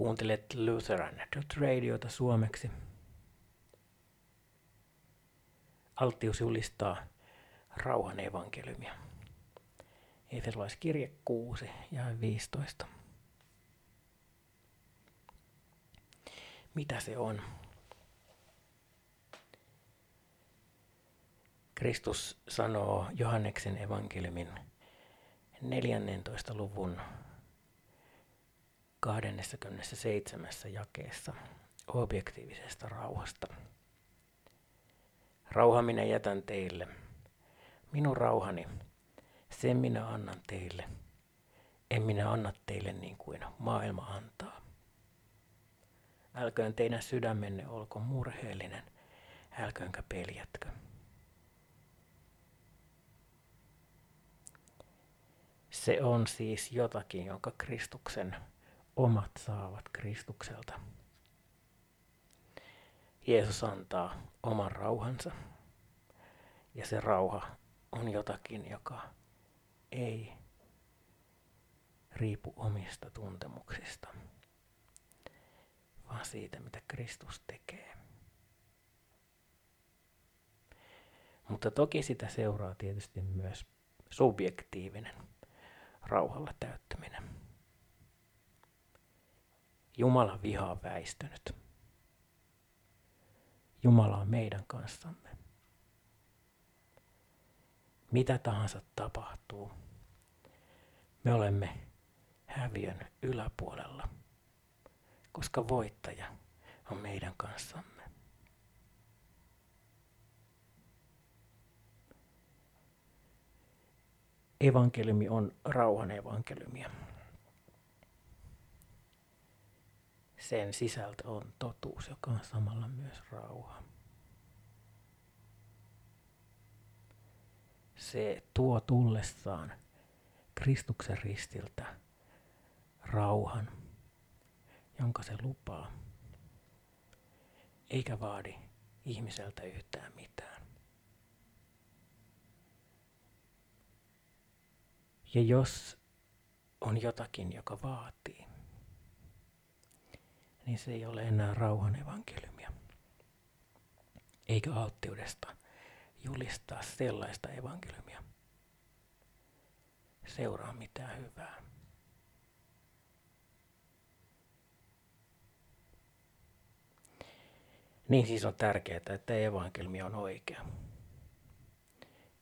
Kuuntelet Lutheran Radiota suomeksi. Alttius julistaa rauhan evankeliumia. Efesolaiskirje 6 ja 15. Mitä se on? Kristus sanoo Johanneksen evankeliumin 14. luvun 27. jakeessa objektiivisesta rauhasta. Rauha minä jätän teille. Minun rauhani, sen minä annan teille. En minä anna teille niin kuin maailma antaa. Älköön teidän sydämenne olko murheellinen, älköönkä peljätkö. Se on siis jotakin, jonka Kristuksen omat saavat Kristukselta. Jeesus antaa oman rauhansa. Ja se rauha on jotakin, joka ei riipu omista tuntemuksista, vaan siitä, mitä Kristus tekee. Mutta toki sitä seuraa tietysti myös subjektiivinen rauhalla täyttäminen. Jumalan viha on väistynyt. Jumala on meidän kanssamme. Mitä tahansa tapahtuu, me olemme häviön yläpuolella, koska voittaja on meidän kanssamme. Evankeliumi on rauhan evankeliumia. Sen sisältö on totuus, joka on samalla myös rauha. Se tuo tullessaan Kristuksen ristiltä rauhan, jonka se lupaa, eikä vaadi ihmiseltä yhtään mitään. Ja jos on jotakin, joka vaatii, niin se ei ole enää rauhan evankeliumia. Eikä alttiudesta julistaa sellaista evankeliumia. Seuraa mitään hyvää. Niin siis on tärkeää, että evankeliumi on oikea.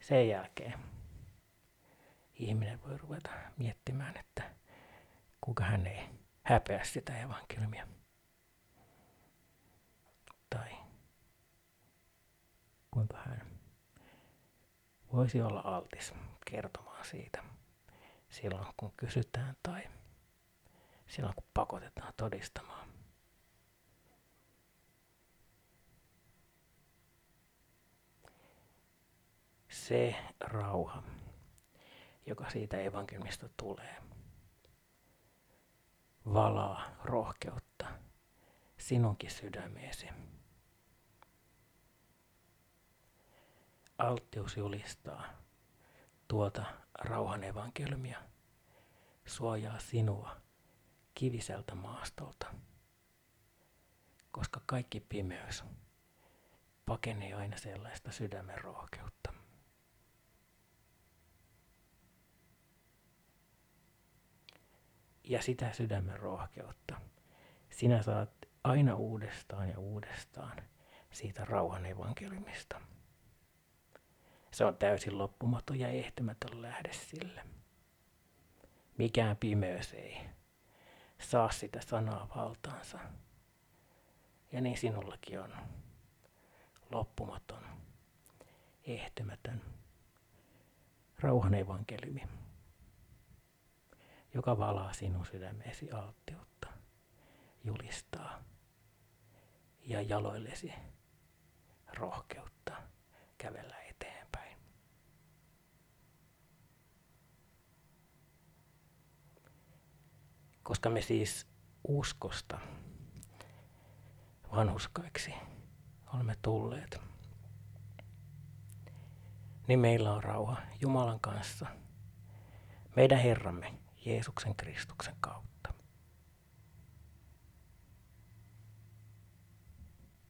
Sen jälkeen ihminen voi ruveta miettimään, että kuka hän ei häpeä sitä evankeliumia. kuinka hän voisi olla altis kertomaan siitä silloin, kun kysytään tai silloin, kun pakotetaan todistamaan. Se rauha, joka siitä evankeliumista tulee, valaa rohkeutta sinunkin sydämeesi. Alttius julistaa tuota rauhan evankeliumia, suojaa sinua kiviseltä maastolta, koska kaikki pimeys pakenee aina sellaista sydämen rohkeutta. Ja sitä sydämen rohkeutta sinä saat aina uudestaan ja uudestaan siitä rauhan evankeliumista. Se on täysin loppumaton ja ehtymätön lähde sille. Mikään pimeys ei saa sitä sanaa valtaansa. Ja niin sinullakin on loppumaton, ehtymätön rauhan evankeliumi, joka valaa sinun sydämeesi alttiutta, julistaa ja jaloillesi rohkeutta koska me siis uskosta vanhuskaiksi olemme tulleet, niin meillä on rauha Jumalan kanssa, meidän Herramme Jeesuksen Kristuksen kautta.